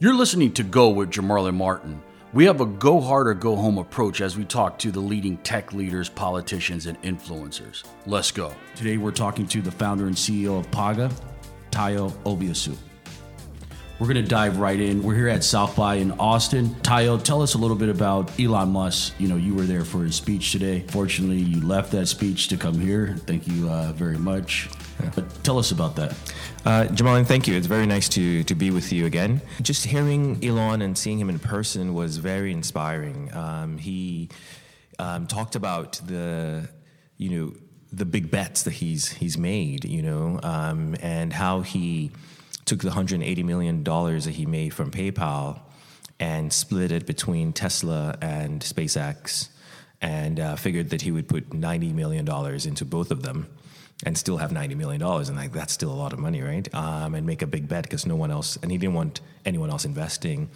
You're listening to Go with Jamarlin Martin. We have a go hard or go home approach as we talk to the leading tech leaders, politicians, and influencers. Let's go. Today we're talking to the founder and CEO of Paga, Tayo Oviosu. We're going to dive right in. We're here at South by in Austin. Tayo, tell us a little bit about Elon Musk. You know, you were there for his speech today. Fortunately, you left that speech to come here. Thank you uh, very much. Yeah. But tell us about that. Uh, Jamal, thank you. It's very nice to, to be with you again. Just hearing Elon and seeing him in person was very inspiring. Um, he um, talked about the, you know, the big bets that he's he's made, you know, um, and how he took the $180 million that he made from PayPal and split it between Tesla and SpaceX and uh, figured that he would put $90 million into both of them and still have $90 million. And like, that's still a lot of money, right? Um, and make a big bet because no one else, and he didn't want anyone else investing.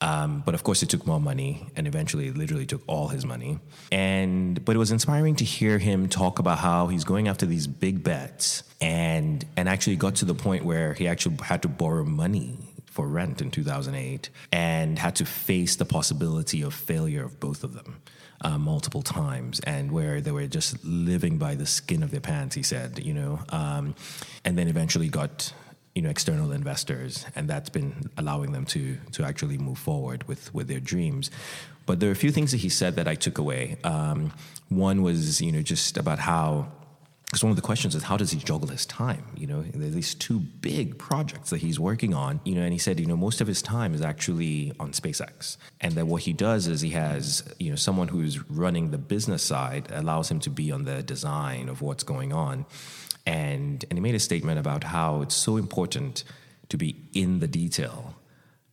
Um, but of course, it took more money, and eventually, it literally took all his money. And but it was inspiring to hear him talk about how he's going after these big bets, and and actually got to the point where he actually had to borrow money for rent in 2008, and had to face the possibility of failure of both of them. Uh, multiple times, and where they were just living by the skin of their pants, he said, you know, um, and then eventually got you know external investors, and that's been allowing them to to actually move forward with with their dreams. But there are a few things that he said that I took away. Um, one was you know just about how because one of the questions is how does he juggle his time? You know these two big projects that he's working on you know and he said you know most of his time is actually on spacex. And that what he does is he has you know someone who's running the business side allows him to be on the design of what's going on. And, and he made a statement about how it's so important to be in the detail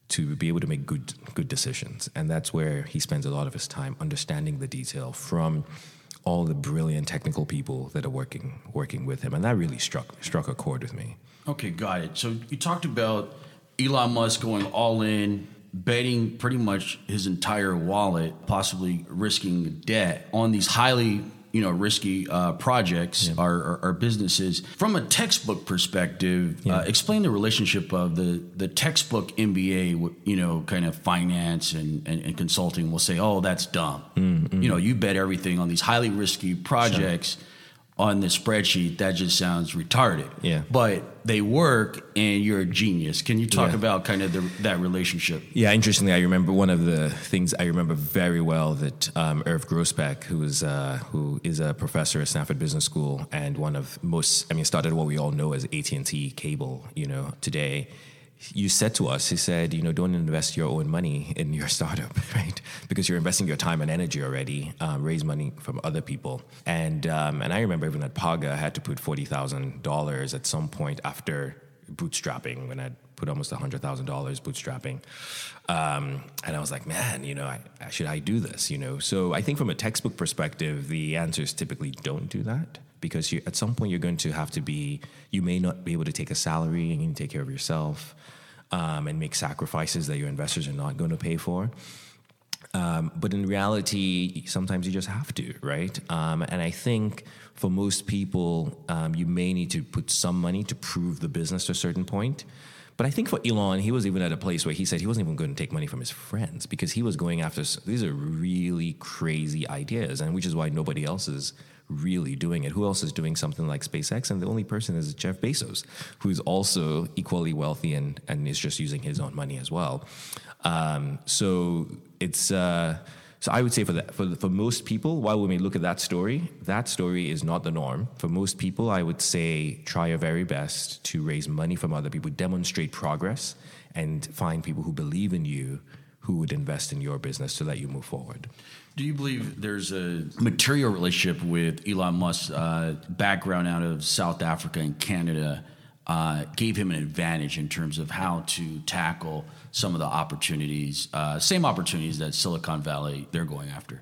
to be able to make good good decisions. And that's where he spends a lot of his time understanding the detail from all the brilliant technical people that are working working with him. And that really struck struck a chord with me. Okay, got it. So you talked about Elon Musk going all in, betting pretty much his entire wallet, possibly risking debt on these highly you know risky uh, projects yeah. or, or, or, businesses from a textbook perspective uh, yeah. uh, explain the relationship of the the textbook mba you know kind of finance and, and, and consulting will say oh that's dumb mm-hmm. you know you bet everything on these highly risky projects sure on the spreadsheet, that just sounds retarded. Yeah. But they work, and you're a genius. Can you talk yeah. about kind of the, that relationship? Yeah. Interestingly, I remember one of the things I remember very well that um, Irv Grousbeck, who is uh, who is a professor at Stanford Business School and one of most, I mean, started what we all know as AT and T cable. You know, today you said to us, he said, you know, don't invest your own money in your startup, right? Because you're investing your time and energy already. Um, raise money from other people, and um, and I remember even at Paga, I had to put forty thousand dollars at some point after bootstrapping when I put almost hundred thousand dollars bootstrapping, um, and I was like, man, you know, I, should I do this? You know, so I think from a textbook perspective, the answers typically don't do that because you, at some point you're going to have to be you may not be able to take a salary and take care of yourself um, and make sacrifices that your investors are not going to pay for. Um, but in reality sometimes you just have to right? Um, and i think for most people um, you may need to put some money to prove the business to a certain point. But I think for Elon, he was even at a place where he said he wasn't even going to take money from his friends because he was going after these are really crazy ideas, and which is why nobody else is really doing it. Who else is doing something like SpaceX? And the only person is Jeff Bezos, who's also equally wealthy and, and is just using his own money as well. Um, so it's uh, so I would say for that for for most people, while we may look at that story, that story is not the norm. For most people, I would say try your very best to raise money from other people, demonstrate progress, and find people who believe in you who would invest in your business to let you move forward. Do you believe there's a material relationship with Elon Musk's uh, background out of South Africa and Canada uh, gave him an advantage in terms of how to tackle some of the opportunities, uh, same opportunities that Silicon Valley they're going after?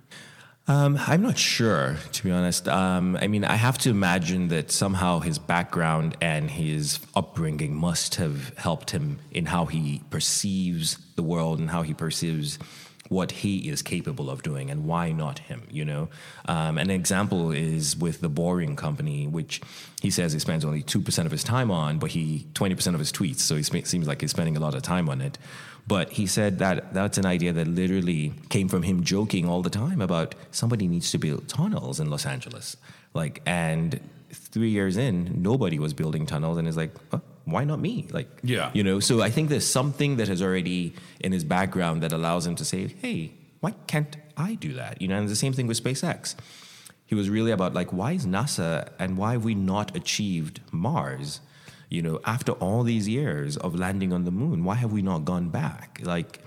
Um, I'm not sure, to be honest. Um, I mean, I have to imagine that somehow his background and his upbringing must have helped him in how he perceives the world and how he perceives what he is capable of doing and why not him you know um, an example is with the boring company which he says he spends only 2% of his time on but he 20% of his tweets so it seems like he's spending a lot of time on it but he said that that's an idea that literally came from him joking all the time about somebody needs to build tunnels in los angeles like and three years in nobody was building tunnels and it's like huh, why not me? Like, yeah, you know. So I think there's something that has already in his background that allows him to say, "Hey, why can't I do that?" You know, and the same thing with SpaceX. He was really about like, why is NASA and why have we not achieved Mars? You know, after all these years of landing on the moon, why have we not gone back? Like,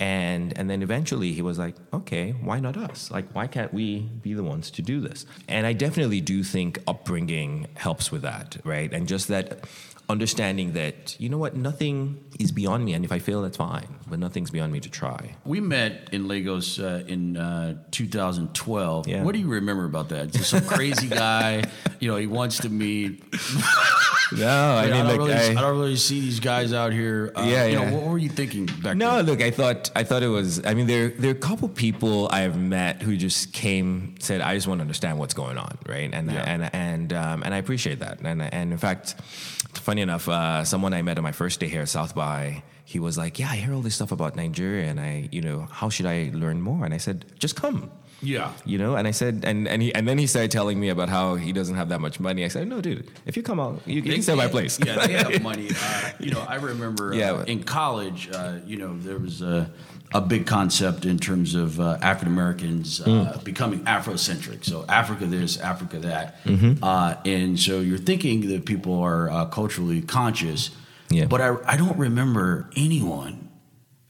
and and then eventually he was like okay why not us? Like why can't we be the ones to do this? And i definitely do think upbringing helps with that right? And just that understanding that you know what nothing is beyond me and if i fail that's fine but nothing's beyond me to try we met in lagos uh, in uh, 2012 yeah. what do you remember about that just some crazy guy you know he wants to meet no i mean I, don't like, really, I, I, don't really see these guys out here uh, yeah, you yeah. know what were you thinking back then? no then? look i thought i thought it was i mean there there are a couple people i've met who just came said i just want to understand what's going on right and Yeah. and and um, and i appreciate that and and in fact funny enough, uh, someone I met on my first day here at South by, he was like, "Yeah, I hear all this stuff about Nigeria, and I, you know, how should I learn more?" And I said, "Just come." Yeah. You know, and I said, and and he and then he started telling me about how he doesn't have that much money. I said, "No, dude, if you come out, you, you can stay at my place." Yeah, they have money. Uh, you know, I remember Yeah. uh, in college, uh, you know, there was a, a big concept in terms of uh, African Americans uh, Mm. becoming Afrocentric. So Africa this, Africa that. Mm-hmm. Uh, and so you're thinking that people are uh, culturally conscious. Yeah. But I, I don't remember anyone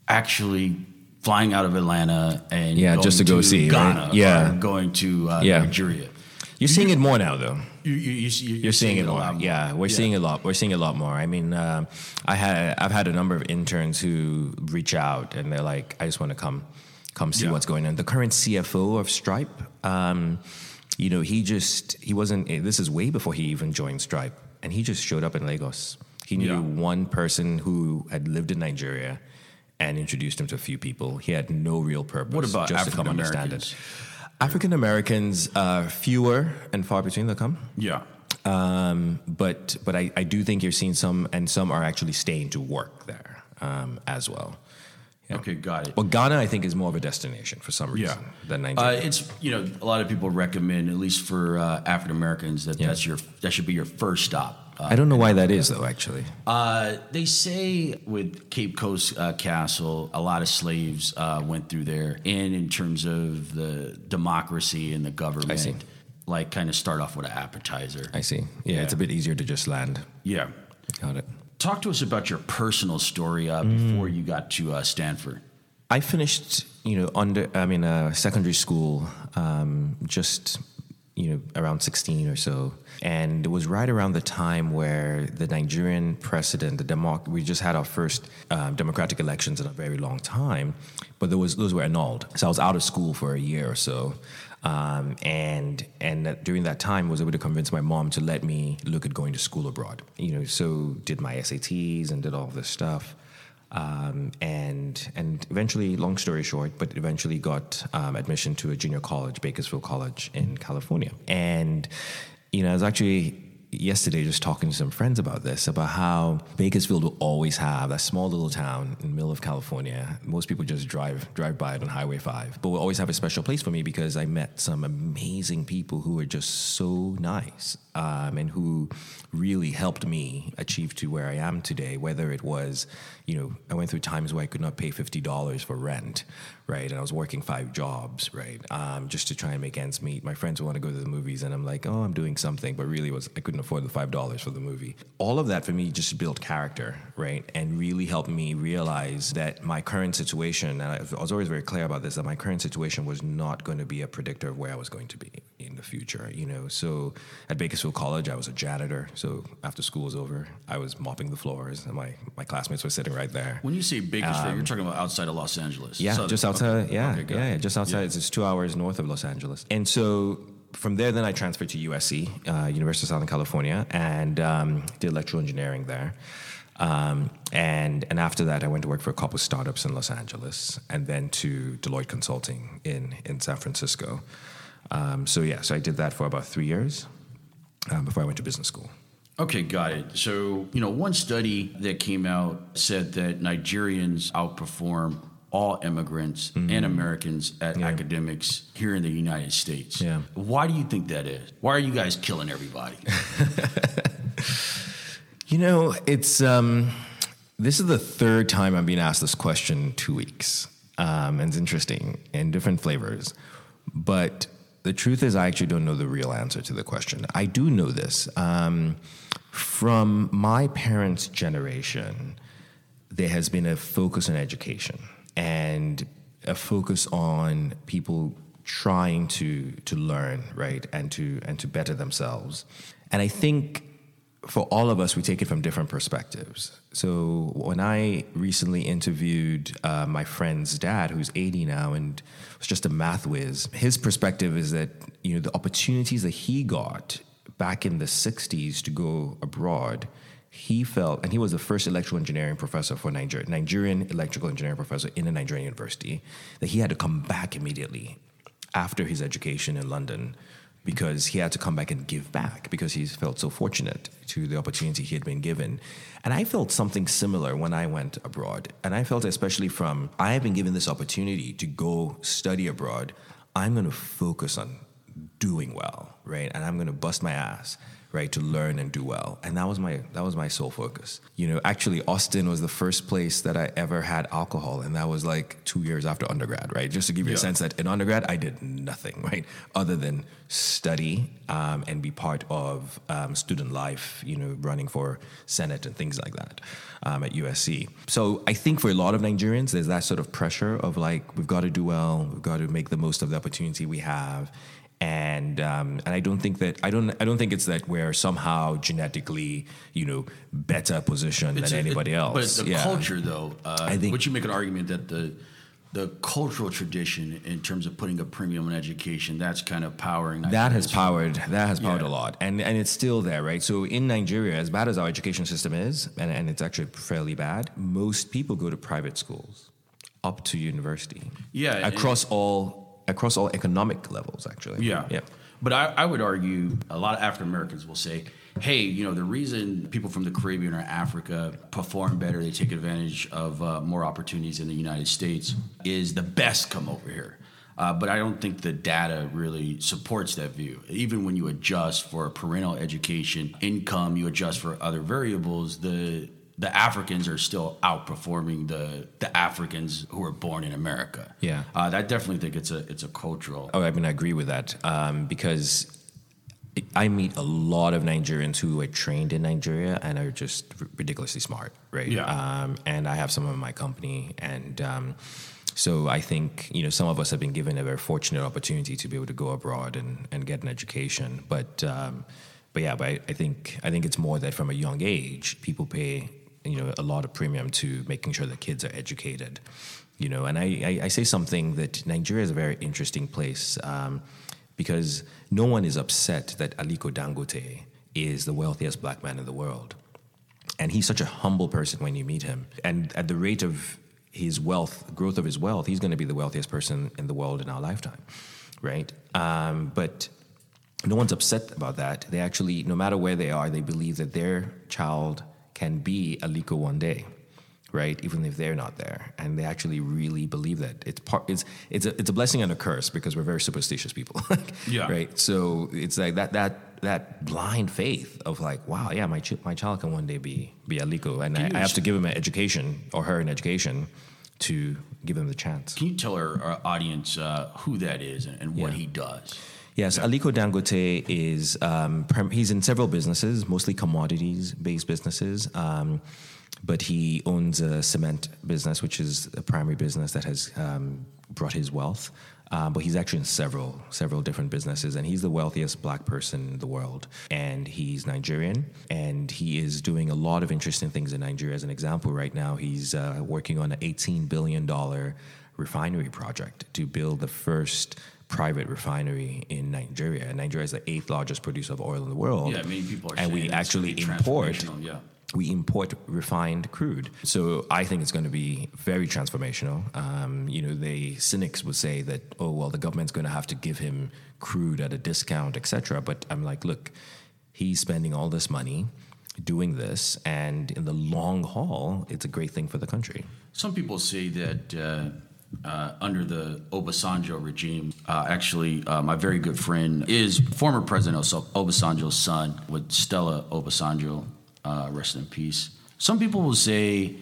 actually flying out of Atlanta and Yeah, going just to go see, right? Ghana Yeah. or going to uh, Yeah. Nigeria. You're seeing it more now, though. You, you, You're seeing it a more. lot Yeah, we're seeing a lot. We're seeing a lot more. I mean, um I had I've had a number of interns who reach out and they're like, "I just want to come, come see Yeah. what's going on." The current CFO of Stripe, um, you know, he just he wasn't. This is way before he even joined Stripe, and he just showed up in Lagos. He knew Yeah. one person who had lived in Nigeria. And introduced him to a few people. He had no real purpose. What about just to come African understand it? African Americans, uh, fewer and far between. They'll come. Yeah. Um, but but I, I do think you're seeing some, and some are actually staying to work there um, as well. Yeah. Okay, got it. Well, Ghana, I think, is more of a destination for some reason than Uh, Nigeria. it's you know a lot of people recommend at least for uh, African Americans that Yeah. that's your that should be your first stop. Uh, I don't know why that is, though. Actually, uh, they say with Cape Coast uh, Castle, a lot of slaves uh, went through there, and in terms of the democracy and the government, see. like kind of start off with an appetizer. I see. Yeah, it's a bit easier to just land. yeah. Got it. Talk to us about your personal story uh, Mm. before you got to uh, Stanford. I finished, you know, under I mean, uh, secondary school, um, just you know, around sixteen or so, and it was right around the time where the Nigerian president, the democ, we just had our first um, democratic elections in a very long time, but there was those were annulled. So I was out of school for a year or so. Um, and and during that time was able to convince my mom to let me look at going to school abroad. You know, so did my SATs and did all this stuff um, and and eventually, long story short, but eventually got um, admission to a junior college, Bakersfield College in California. And you know, I was actually yesterday just talking to some friends about this, about how Bakersfield will always have that small little town in the middle of California. Most people just drive drive by it on Highway Five, but will always have a special place for me because I met some amazing people who are just so nice um, and who really helped me achieve to where I am today. Whether it was, you know, I went through times where I could not pay fifty dollars for rent, right, and I was working five jobs, right, um, just to try and make ends meet. My friends want to go to the movies, and I'm like, oh, I'm doing something, but really was I couldn't afford the five dollars for the movie. All of that for me just built character, right, and really helped me realize that my current situation, and I was always very clear about this, that my current situation was not going to be a predictor of where I was going to be the future, you know. So at Bakersfield College, I was a janitor. So after school was over, I was mopping the floors, and my, my classmates were sitting right there. When you say Bakersfield, you're talking about outside of Los Angeles. Um, Yeah, Southern- just outside. okay. Yeah, Okay, yeah, yeah, just outside. It's just two hours north of Los Angeles. And so from there, then I transferred to USC, uh, University of Southern California, and um, did electrical engineering there. Um, and and after that, I went to work for a couple of startups in Los Angeles, and then to Deloitte Consulting in in San Francisco. Um, so yeah, so I did that for about three years um, before I went to business school. Okay, got it. So, you know, one study that came out said that Nigerians outperform all immigrants mm-hmm. and Americans at yeah. academics here in the United States. Yeah. Why do you think that is? Why are you guys killing everybody? you know, it's um, this is the third time I'm being asked this question in two weeks, um, and it's interesting in different flavors. But the truth is, I actually don't know the real answer to the question. I do know this um, from my parents' generation. There has been a focus on education and a focus on people trying to to learn right and to and to better themselves and i think for all of us we take it from different perspectives. So when i recently interviewed uh, my friend's dad who's 80 now and was just a math whiz his perspective is that you know the opportunities that he got back in the 60s to go abroad he felt, and he was the first electrical engineering professor for Nigeria, Nigerian electrical engineering professor in a Nigerian university, that he had to come back immediately after his education in London because he had to come back and give back because he felt so fortunate to the opportunity he had been given. And I felt something similar when I went abroad. And I felt especially from I have been given this opportunity to go study abroad. I'm going to focus on doing well, right? And I'm going to bust my ass right to learn and do well. And that was my that was my sole focus. You know actually austin was the first place that i ever had alcohol and that was like two years after undergrad right? Just to give you yeah. a sense that in undergrad i did nothing right other than study um, and be part of um, student life you know running for senate and things like that um, at usc so i think for a lot of nigerians there's that sort of pressure of like we've got to do well we've got to make the most of the opportunity we have and um, and I don't think that I don't I don't think it's that we're somehow genetically you know better positioned it's than a, anybody it, else. But the yeah. culture, though, uh, I think would you make an argument that the the cultural tradition in terms of putting a premium on education that's kind of powering that has powered that has powered yeah. a lot and and it's still there right so in nigeria as bad as our education system is and, and it's actually fairly bad most people go to private schools up to university yeah across all across all economic levels, actually. Yeah. Yeah. But I, I would argue a lot of African Americans will say, hey, you know, the reason people from the Caribbean or Africa perform better, they take advantage of uh, more opportunities in the United States, is the best come over here. Uh, but I don't think the data really supports that view. Even when you adjust for parental education, income, you adjust for other variables, the the Africans are still outperforming the the Africans who were born in America. Yeah, uh, I definitely think it's a it's a cultural. Oh, I mean, I agree with that um, because I meet a lot of Nigerians who are trained in Nigeria and are just ridiculously smart, right? Yeah. Um, and I have some in my company, and um, so I think you know some of us have been given a very fortunate opportunity to be able to go abroad and, and get an education, but. Um, but yeah, but I, I think I think it's more that from a young age, people pay you know a lot of premium to making sure that kids are educated you know. And i, I, I say something that nigeria is a very interesting place um, because no one is upset that aliko dangote is the wealthiest black man in the world. And he's such a humble person when you meet him. And at the rate of his wealth growth of his wealth he's going to be the wealthiest person in the world in our lifetime right? Um, but no one's upset about that. They actually no matter where they are they believe that their child can be Aliko one day, right? Even if they're not there, and they actually really believe that it's part. It's it's a, it's a blessing and a curse because we're very superstitious people, yeah. Right. So it's like that that that blind faith of like, wow, yeah, my ch- my child can one day be be Aliko, and I, I, have to give him an education or her an education to give him the chance. Can you tell our, our audience uh, who that is and, and what yeah. he does? Yes, Aliko Dangote is um, he's in several businesses, mostly commodities based businesses. Um, but he owns a cement business, which is a primary business that has um, brought his wealth. Um, but he's actually in several several different businesses, and he's the wealthiest black person in the world. And he's Nigerian, and he is doing a lot of interesting things in Nigeria. As an example, right now he's uh, working on an 18 billion dollar refinery project to build the first private refinery in Nigeria. And Nigeria is the eighth largest producer of oil in the world. Yeah, many people are and we actually import. Yeah. we import refined crude. So I think it's going to be very transformational. Um, you know, the cynics would say that, oh, well, the government's going to have to give him crude at a discount, etc. But I'm like, look, he's spending all this money doing this, and in the long haul, it's a great thing for the country. Some people say that uh, uh, under the Obasanjo regime, uh, actually, uh, my very good friend is former President Obasanjo's son, with Stella Obasanjo, uh, rest in peace. Some people will say,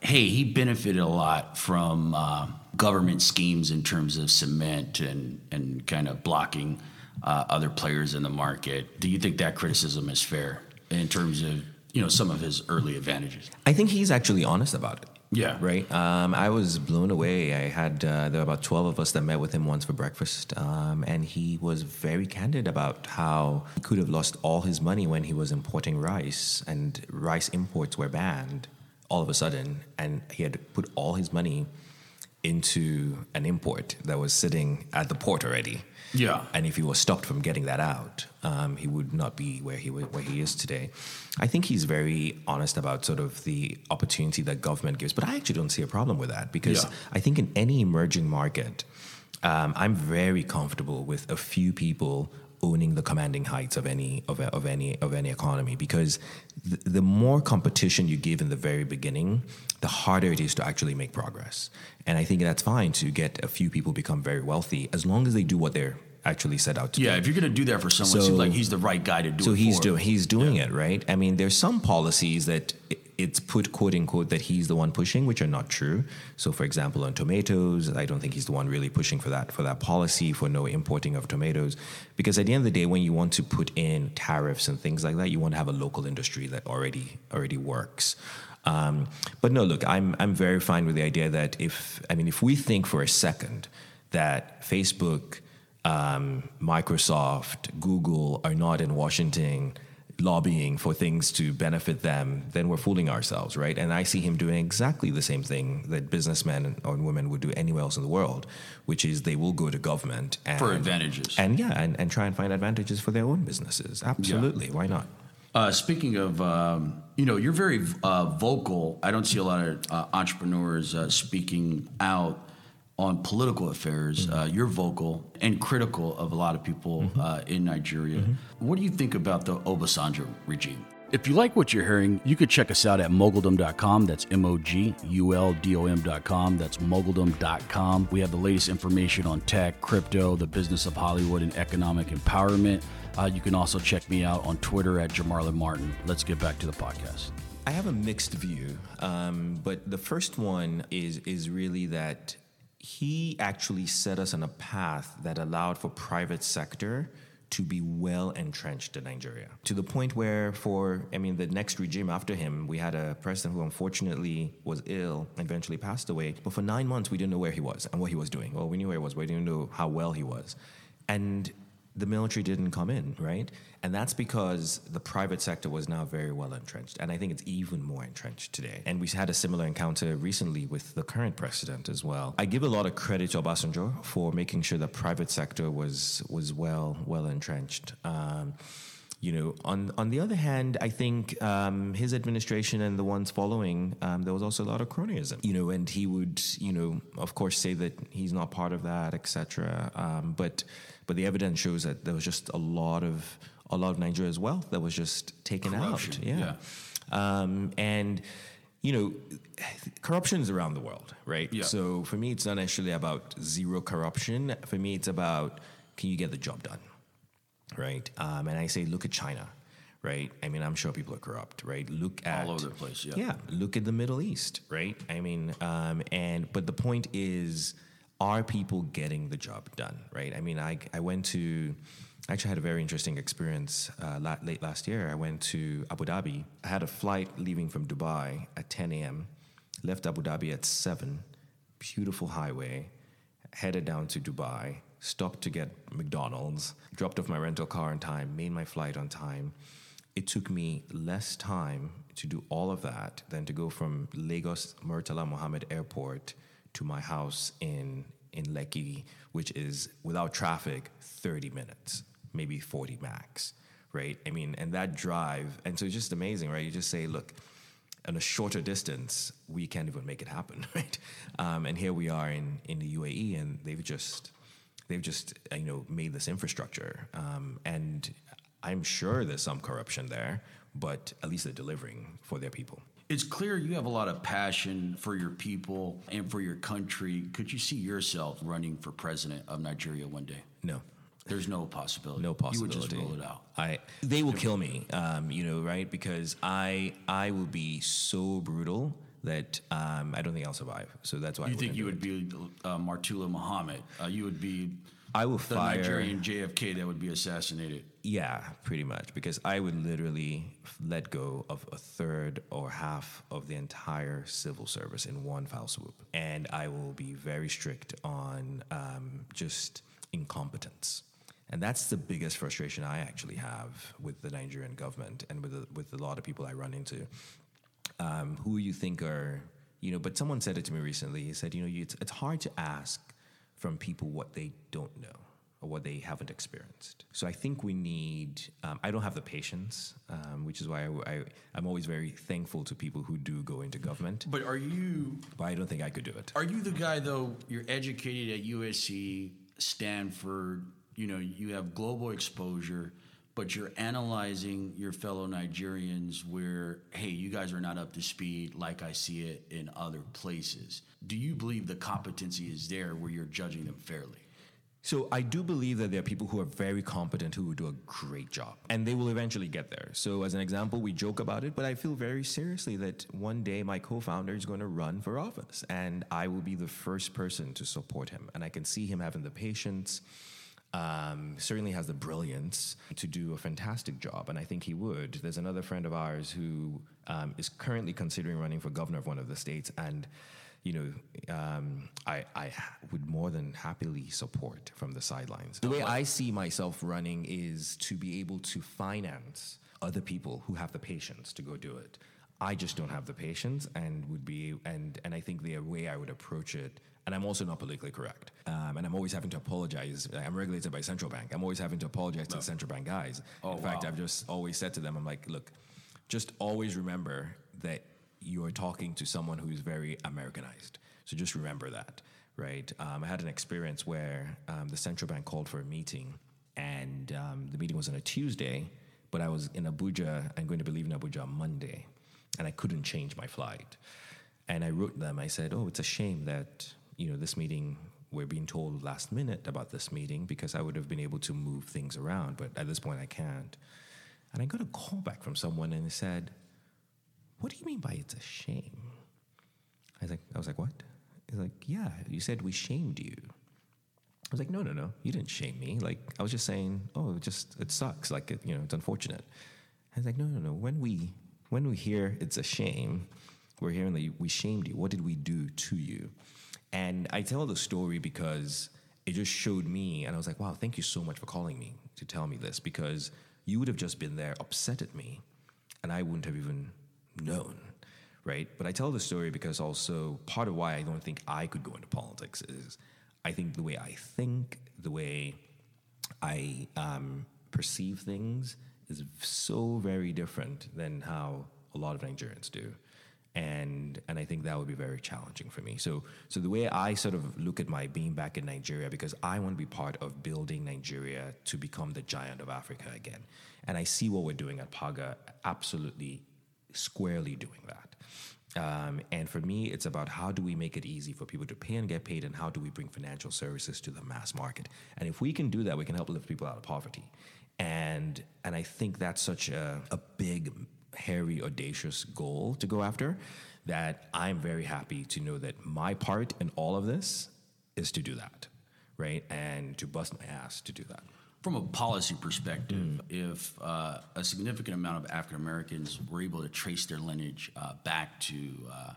hey, he benefited a lot from uh, government schemes in terms of cement and, and kind of blocking uh, other players in the market. Do you think that criticism is fair in terms of you know some of his early advantages? I think he's actually honest about it. Yeah. Right. Um, I was blown away. I had uh, there were about twelve of us that met with him once for breakfast, um, and he was very candid about how he could have lost all his money when he was importing rice, and rice imports were banned all of a sudden, and he had put all his money into an import that was sitting at the port already. Yeah. And if he was stopped from getting that out, um, he would not be where he where he is today. I think he's very honest about sort of the opportunity that government gives, but I actually don't see a problem with that because Yeah. I think in any emerging market, um, I'm very comfortable with a few people owning the commanding heights of any of, of any of any economy because the, the more competition you give in the very beginning, the harder it is to actually make progress. And I think that's fine to get a few people become very wealthy as long as they do what they're actually set out to do. Yeah, if you're going to do that for someone, it seems like he's the right guy to do So it So he's doing he's doing it right. I mean, there's some policies that it's put quote unquote that he's the one pushing, which are not true. So, for example, on tomatoes, I don't think he's the one really pushing for that for that policy for no importing of tomatoes, because at the end of the day, when you want to put in tariffs and things like that, you want to have a local industry that already already works. Um, but no, look, I'm I'm very fine with the idea that if I mean if we think for a second that Facebook um, Microsoft, Google are not in Washington lobbying for things to benefit them, then we're fooling ourselves, right? And I see him doing exactly the same thing that businessmen or women would do anywhere else in the world, which is they will go to government and, For advantages. and yeah, and, and try and find advantages for their own businesses. Absolutely, why not? Uh, speaking of, um, you know, you're very uh, vocal. I don't see a lot of uh, entrepreneurs uh, speaking out on political affairs. Uh, you're vocal and critical of a lot of people uh, in Nigeria. What do you think about the Obasanjo regime? If you like what you're hearing, you could check us out at moguldom.com. That's M O G U L D O M.com. That's moguldom.com. We have the latest information on tech, crypto, the business of Hollywood, and economic empowerment. Uh, you can also check me out on Twitter at Jamarlin Martin. Let's get back to the podcast. I have a mixed view, um, but the first one is is really that he actually set us on a path that allowed for private sector to be well entrenched in Nigeria to the point where, for I mean, the next regime after him, we had a president who unfortunately was ill and eventually passed away. But for nine months, we didn't know where he was and what he was doing. Well, we knew where he was, but we didn't know how well he was, and the military didn't come in, right? And that's because the private sector was now very well entrenched. And I think it's even more entrenched today. And we had a similar encounter recently with the current president as well. I give a lot of credit to Obasanjo for making sure the private sector was was well well entrenched. Um, you know, on on the other hand, I think um, his administration and the ones following, um, there was also a lot of cronyism. You know, and he would, you know, of course, say that he's not part of that, etc. Um, but but the evidence shows that there was just a lot of a lot of Nigeria's wealth that was just taken Corruption, out. Yeah, Um, and you know, corruption is around the world, right? Yeah. So for me, it's not actually about zero corruption. For me, it's about can you get the job done? Right? Um, and I say, look at China, right? I mean, I'm sure people are corrupt, right? Look at All over the place, yeah. yeah. Look at the Middle East, right? I mean, um, and but the point is, are people getting the job done, right? I mean, I I went to. I actually had a very interesting experience uh, late last year. I went to Abu Dhabi. I had a flight leaving from Dubai at 10 a.m. Left Abu Dhabi at 7. Beautiful highway. Headed down to Dubai. Stopped to get McDonald's. Dropped off my rental car on time. Made my flight on time. It took me less time to do all of that than to go from Lagos Murtala Mohammed Airport to my house in in Lekki, which is without traffic 30 minutes, maybe 40 max, right? I mean, and that drive, and so it's just amazing, right? You just say, look, on a shorter distance, we can't even make it happen, right? Um, and here we are in, in the UAE, and they've just they've just uh, you know made this infrastructure, um, and I'm sure there's some corruption there, but at least they're delivering for their people. It's clear you have a lot of passion for your people and for your country. Could you see yourself running for president of Nigeria one day? No. There's no possibility. No possibility. You would just roll it out. I they will kill me, um, you know, right? Because I I will be so brutal that um, I don't think I'll survive. So that's why You I think you would be uh, Murtala Muhammad? Uh, you would be I will the fire. Nigerian JFK that would be assassinated. Yeah, pretty much. Because I would literally let go of a third or half of the entire civil service in one foul swoop. And I will be very strict on um, just incompetence. And that's the biggest frustration I actually have with the Nigerian government and with, the, with a lot of people I run into. Um, who you think are, you know, but someone said it to me recently. He said, you know, it's, it's hard to ask from people what they don't know or what they haven't experienced. So I think we need, um, I don't have the patience, um, which is why I, I'm always very thankful to people who do go into government, But are you but I don't think I could do it. are you the guy though? You're educated at USC, Stanford. You know you have global exposure, but you're analyzing your fellow Nigerians. Where hey, you guys are not up to speed like I see it in other places. Do you believe the competency is there where you're judging them fairly? So I do believe that there are people who are very competent who do a great job, and they will eventually get there. So as an example, we joke about it, but I feel very seriously that one day my co-founder is going to run for office, and I will be the first person to support him. And I can see him having the patience. Um, certainly has the brilliance to do a fantastic job, and I think he would. There's another friend of ours who um, is currently considering running for governor of one of the states, and you know, um, I, I would more than happily support from the sidelines. The way I see myself running is to be able to finance other people who have the patience to go do it. I just don't have the patience, and would be, and and I think the way I would approach it, and I'm also not politically correct, um, and I'm always having to apologize. I'm regulated by central bank. I'm always having to apologize to the central bank guys. Oh, In fact, wow. I've just always said to them, I'm like, look, just always remember that you're talking to someone who is very Americanized. So just remember that, right? Um, I had an experience where um, the central bank called for a meeting, and um, the meeting was on a Tuesday, but I was in Abuja and going to be leaving Abuja on Monday, and I couldn't change my flight. And I wrote them. I said, "Oh, it's a shame that you know this meeting." We're being told last minute about this meeting because I would have been able to move things around, but at this point I can't. And I got a call back from someone and they said, What do you mean by it's a shame? I was like, I was like, what? He's like, yeah, you said we shamed you. I was like, no, no, no, you didn't shame me. Like, I was just saying, oh, it just it sucks. Like, it, you know, it's unfortunate. I was like, no, no, no. When we when we hear it's a shame, we're hearing that we shamed you. What did we do to you? And I tell the story because it just showed me, and I was like, wow, thank you so much for calling me to tell me this because you would have just been there upset at me, and I wouldn't have even known, right? But I tell the story because also part of why I don't think I could go into politics is I think the way I think, the way I um, perceive things is so very different than how a lot of Nigerians do. And and I think that would be very challenging for me. So so the way I sort of look at my being back in Nigeria, because I want to be part of building Nigeria to become the giant of Africa again. And I see what we're doing at Paga absolutely squarely doing that. Um, and for me, it's about how do we make it easy for people to pay and get paid, and how do we bring financial services to the mass market. And if we can do that, we can help lift people out of poverty. And and I think that's such a, a big, hairy, audacious goal to go after that I'm very happy to know that my part in all of this is to do that, right? And to bust my ass to do that. From a policy perspective, if uh, a significant amount of African Americans were able to trace their lineage uh, back to uh,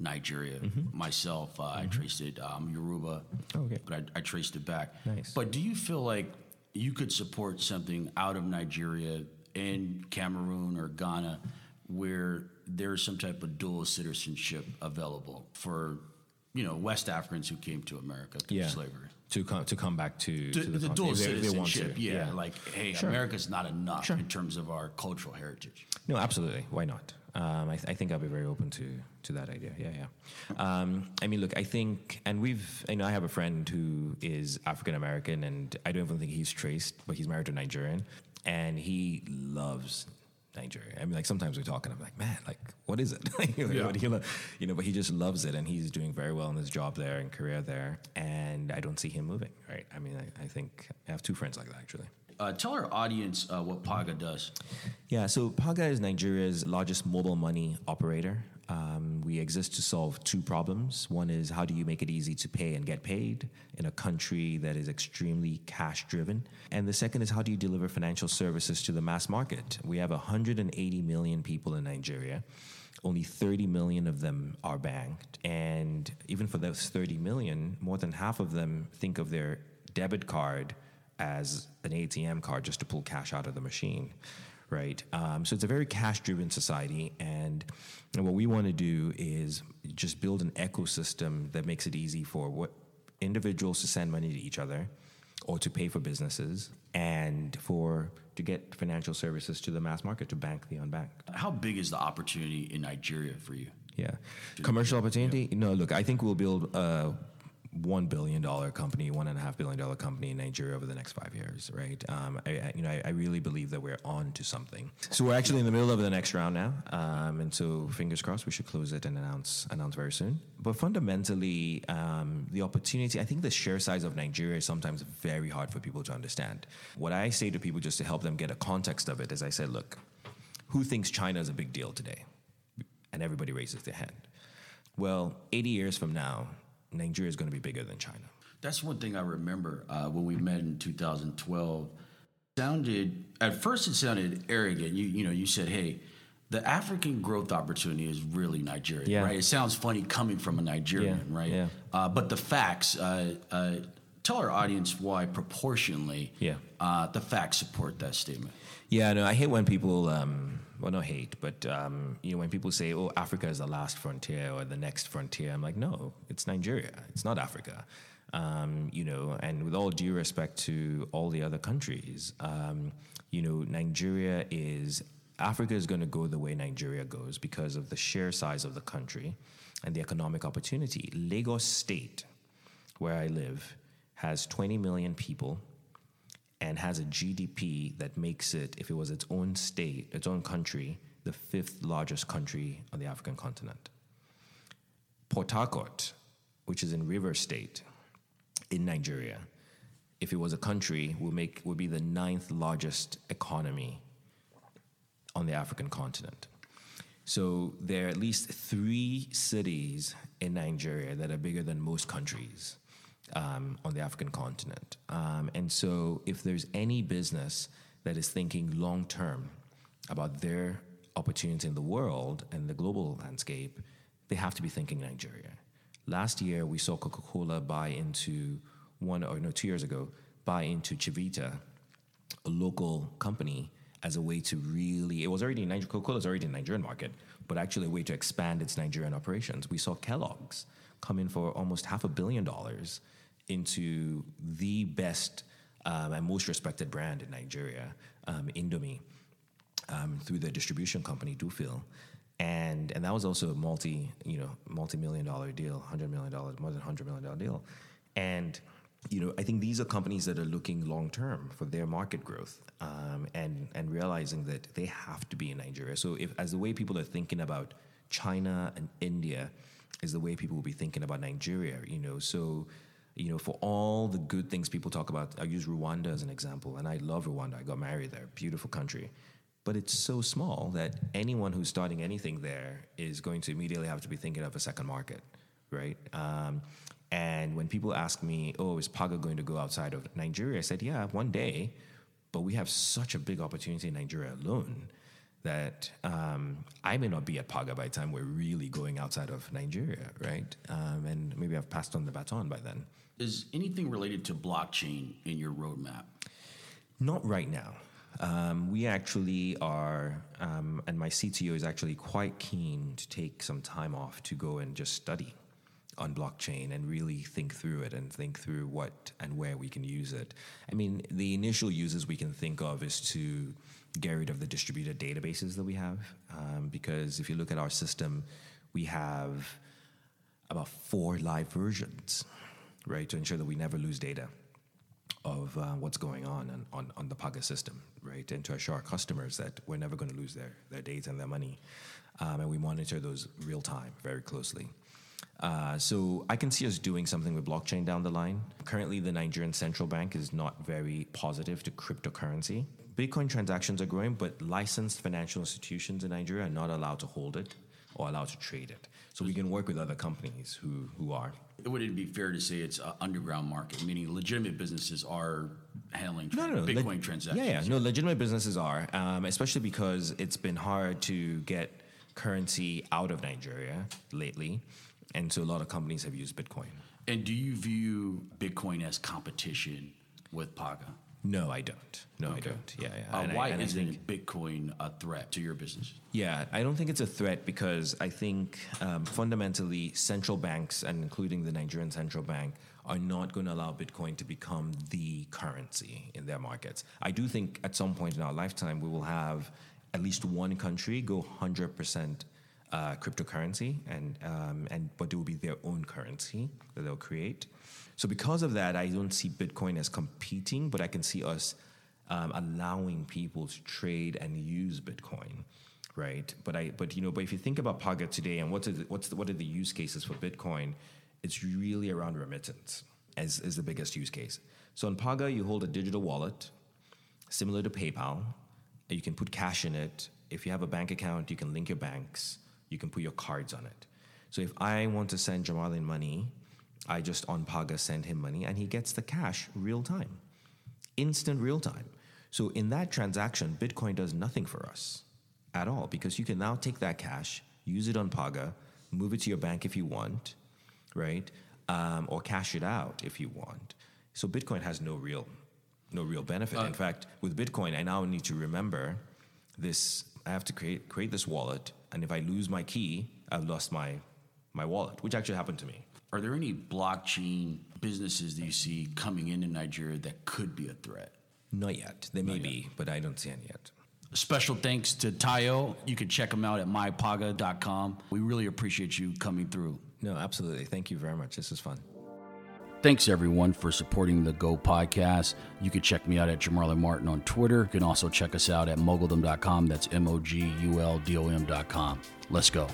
Nigeria, myself, uh, I traced it, um, Yoruba, Oh, okay. but I, I traced it back. Nice. But do you feel like you could support something out of Nigeria in Cameroon or Ghana where there's some type of dual citizenship available for you know West Africans who came to America through Yeah. slavery. To come to come back to, The, to the, con- dual if they- they want citizenship, yeah, Like, hey, Sure. America's not enough Sure. in terms of our cultural heritage. No, absolutely. Why not? Um, I, th- I think I'll be very open to to that idea. Yeah, yeah. Um, I mean, look, I think, and we've, you know, I have a friend who is African American, and I don't even think he's traced, but he's married to a Nigerian, and he loves Nigeria. I mean, like sometimes we talk, and I'm like, man, like, what is it? you, know, Yeah. what do you you know, but he just loves it, and he's doing very well in his job there and career there, and I don't see him moving. Right? I mean, I, I think I have two friends like that actually. Uh, tell our audience uh, what Paga does. Yeah, so Paga is Nigeria's largest mobile money operator. Um, we exist to solve two problems. One is how do you make it easy to pay and get paid in a country that is extremely cash driven? And the second is how do you deliver financial services to the mass market? We have 180 million people in Nigeria. Only 30 million of them are banked. And even for those 30 million, more than half of them think of their debit card as an ATM card just to pull cash out of the machine, right? Um, so it's a very cash driven society. And, and what we want to do is just build an ecosystem that makes it easy for what individuals to send money to each other or to pay for businesses and for to get financial services to the mass market to bank the unbanked. How big is the opportunity in Nigeria for you? Yeah. Commercial opportunity? No, look, I think we'll build a one billion dollar company, one and a half billion dollar company in Nigeria over the next five years, right? Um, I, I, you know, I, I really believe that we're on to something. So we're actually in the middle of the next round now, um, and so fingers crossed we should close it and announce announce very soon. But fundamentally, um, the opportunity, I think the share size of Nigeria is sometimes very hard for people to understand. What I say to people just to help them get a context of it is, I said, look, who thinks China is a big deal today? And everybody raises their hand. Well, 80 years from now, Nigeria is going to be bigger than China. That's one thing I remember uh, when we met in 2012. Sounded at first it sounded arrogant. You you know you said, "Hey, the African growth opportunity is really Nigeria, Yeah. right?" It sounds funny coming from a Nigerian, Yeah, right? yeah. Uh, but the facts. Uh, uh, tell our audience why proportionally, Yeah. uh, the facts support that statement. Yeah, no, I hate when people, um, well, not hate, but um, you know, when people say, "Oh, Africa is the last frontier or the next frontier," I'm like, no, it's Nigeria. It's not Africa. Um, you know, and with all due respect to all the other countries, um, you know, Nigeria is Africa is going to go the way Nigeria goes because of the sheer size of the country and the economic opportunity. Lagos State, where I live, has 20 million people and has a GDP that makes it, if it was its own state, its own country, the fifth largest country on the African continent. Port Harcourt, which is in River State in Nigeria, if it was a country, would make would be the ninth largest economy on the African continent. So there are at least three cities in Nigeria that are bigger than most countries um, on the African continent. Um, and so if there's any business that is thinking long term about their opportunity in the world and the global landscape, they have to be thinking Nigeria. Last year, we saw Coca Cola buy into one, or no, two years ago, buy into Chivita, a local company as a way to really it was already in Nigeria Coca-Cola was already in the Nigerian market but actually a way to expand its Nigerian operations we saw Kellogg's come in for almost half a billion dollars into the best um, and most respected brand in Nigeria um, Indomie um, through the distribution company Dufil and and that was also a multi you know multi-million dollar deal 100 million dollars more than 100 million dollar deal and you know, I think these are companies that are looking long term for their market growth um, and and realizing that they have to be in Nigeria. So, if as the way people are thinking about China and India is the way people will be thinking about Nigeria. You know, so you know, for all the good things people talk about, I use Rwanda as an example, and I love Rwanda. I got married there, beautiful country. But it's so small that anyone who's starting anything there is going to immediately have to be thinking of a second market, right? Um, and when people ask me, oh, is Paga going to go outside of Nigeria? I said, yeah, one day. But we have such a big opportunity in Nigeria alone that um, I may not be at Paga by the time we're really going outside of Nigeria, right? Um, and maybe I've passed on the baton by then. Is anything related to blockchain in your roadmap? Not right now. Um, we actually are, um, and my CTO is actually quite keen to take some time off to go and just study on blockchain and really think through it and think through what and where we can use it. I mean, the initial uses we can think of is to get rid of the distributed databases that we have. Um, because if you look at our system, we have about four live versions, right, to ensure that we never lose data of uh, what's going on, on on, on the Paga system, right, and to assure our customers that we're never going to lose their, their data and their money. Um, and we monitor those real time, very closely. Uh, so I can see us doing something with blockchain down the line. Currently, the Nigerian central bank is not very positive to cryptocurrency. Bitcoin transactions are growing, but licensed financial institutions in Nigeria are not allowed to hold it or allowed to trade it. So we can work with other companies who, who are. Would it be fair to say it's an underground market, meaning legitimate businesses are handling No, no, no. Bitcoin Leg- transactions? Yeah, yeah. No, legitimate businesses are, um, especially because it's been hard to get currency out of Nigeria lately. And so a lot of companies have used Bitcoin. And do you view Bitcoin as competition with Paga? No, I don't. No, I don't. Yeah, yeah. Uh, why I isn't think- Bitcoin a threat to your business? Yeah, I don't think it's a threat because I think um, fundamentally central banks, and including the Nigerian central bank, are not going to allow Bitcoin to become the currency in their markets. I do think at some point in our lifetime we will have at least one country go 100% uh, cryptocurrency, and um, and but it will be their own currency that they'll create. So because of that, I don't see Bitcoin as competing, but I can see us um, allowing people to trade and use Bitcoin, right? But I, but you know, but if you think about Paga today and what's the, what's the, what are the use cases for Bitcoin? It's really around remittance as is the biggest use case. So on Paga, you hold a digital wallet similar to PayPal. You can put cash in it. If you have a bank account, you can link your banks. You can put your cards on it. So if I want to send Jamarlin money, I just on Paga send him money and he gets the cash real time, instant real time. So in that transaction, Bitcoin does nothing for us at all because you can now take that cash, use it on Paga, move it to your bank if you want, right? Um, or cash it out if you want. So Bitcoin has no real, no real benefit. In fact, with Bitcoin, I now need to remember this. I have to create create this wallet, and if I lose my key, I've lost my my wallet, which actually happened to me. Are there any blockchain businesses that you see coming into Nigeria that could be a threat? Not yet. They may be, but I don't see any yet. Special thanks to Tayo. You can check him out at mypaga.com. We really appreciate you coming through. No, absolutely. Thank you very much. This was fun. Thanks everyone for supporting the Go podcast. You can check me out at Jamarlin Martin on Twitter. You can also check us out at moguldom.com. That's M O G U L D O M.com. Let's go.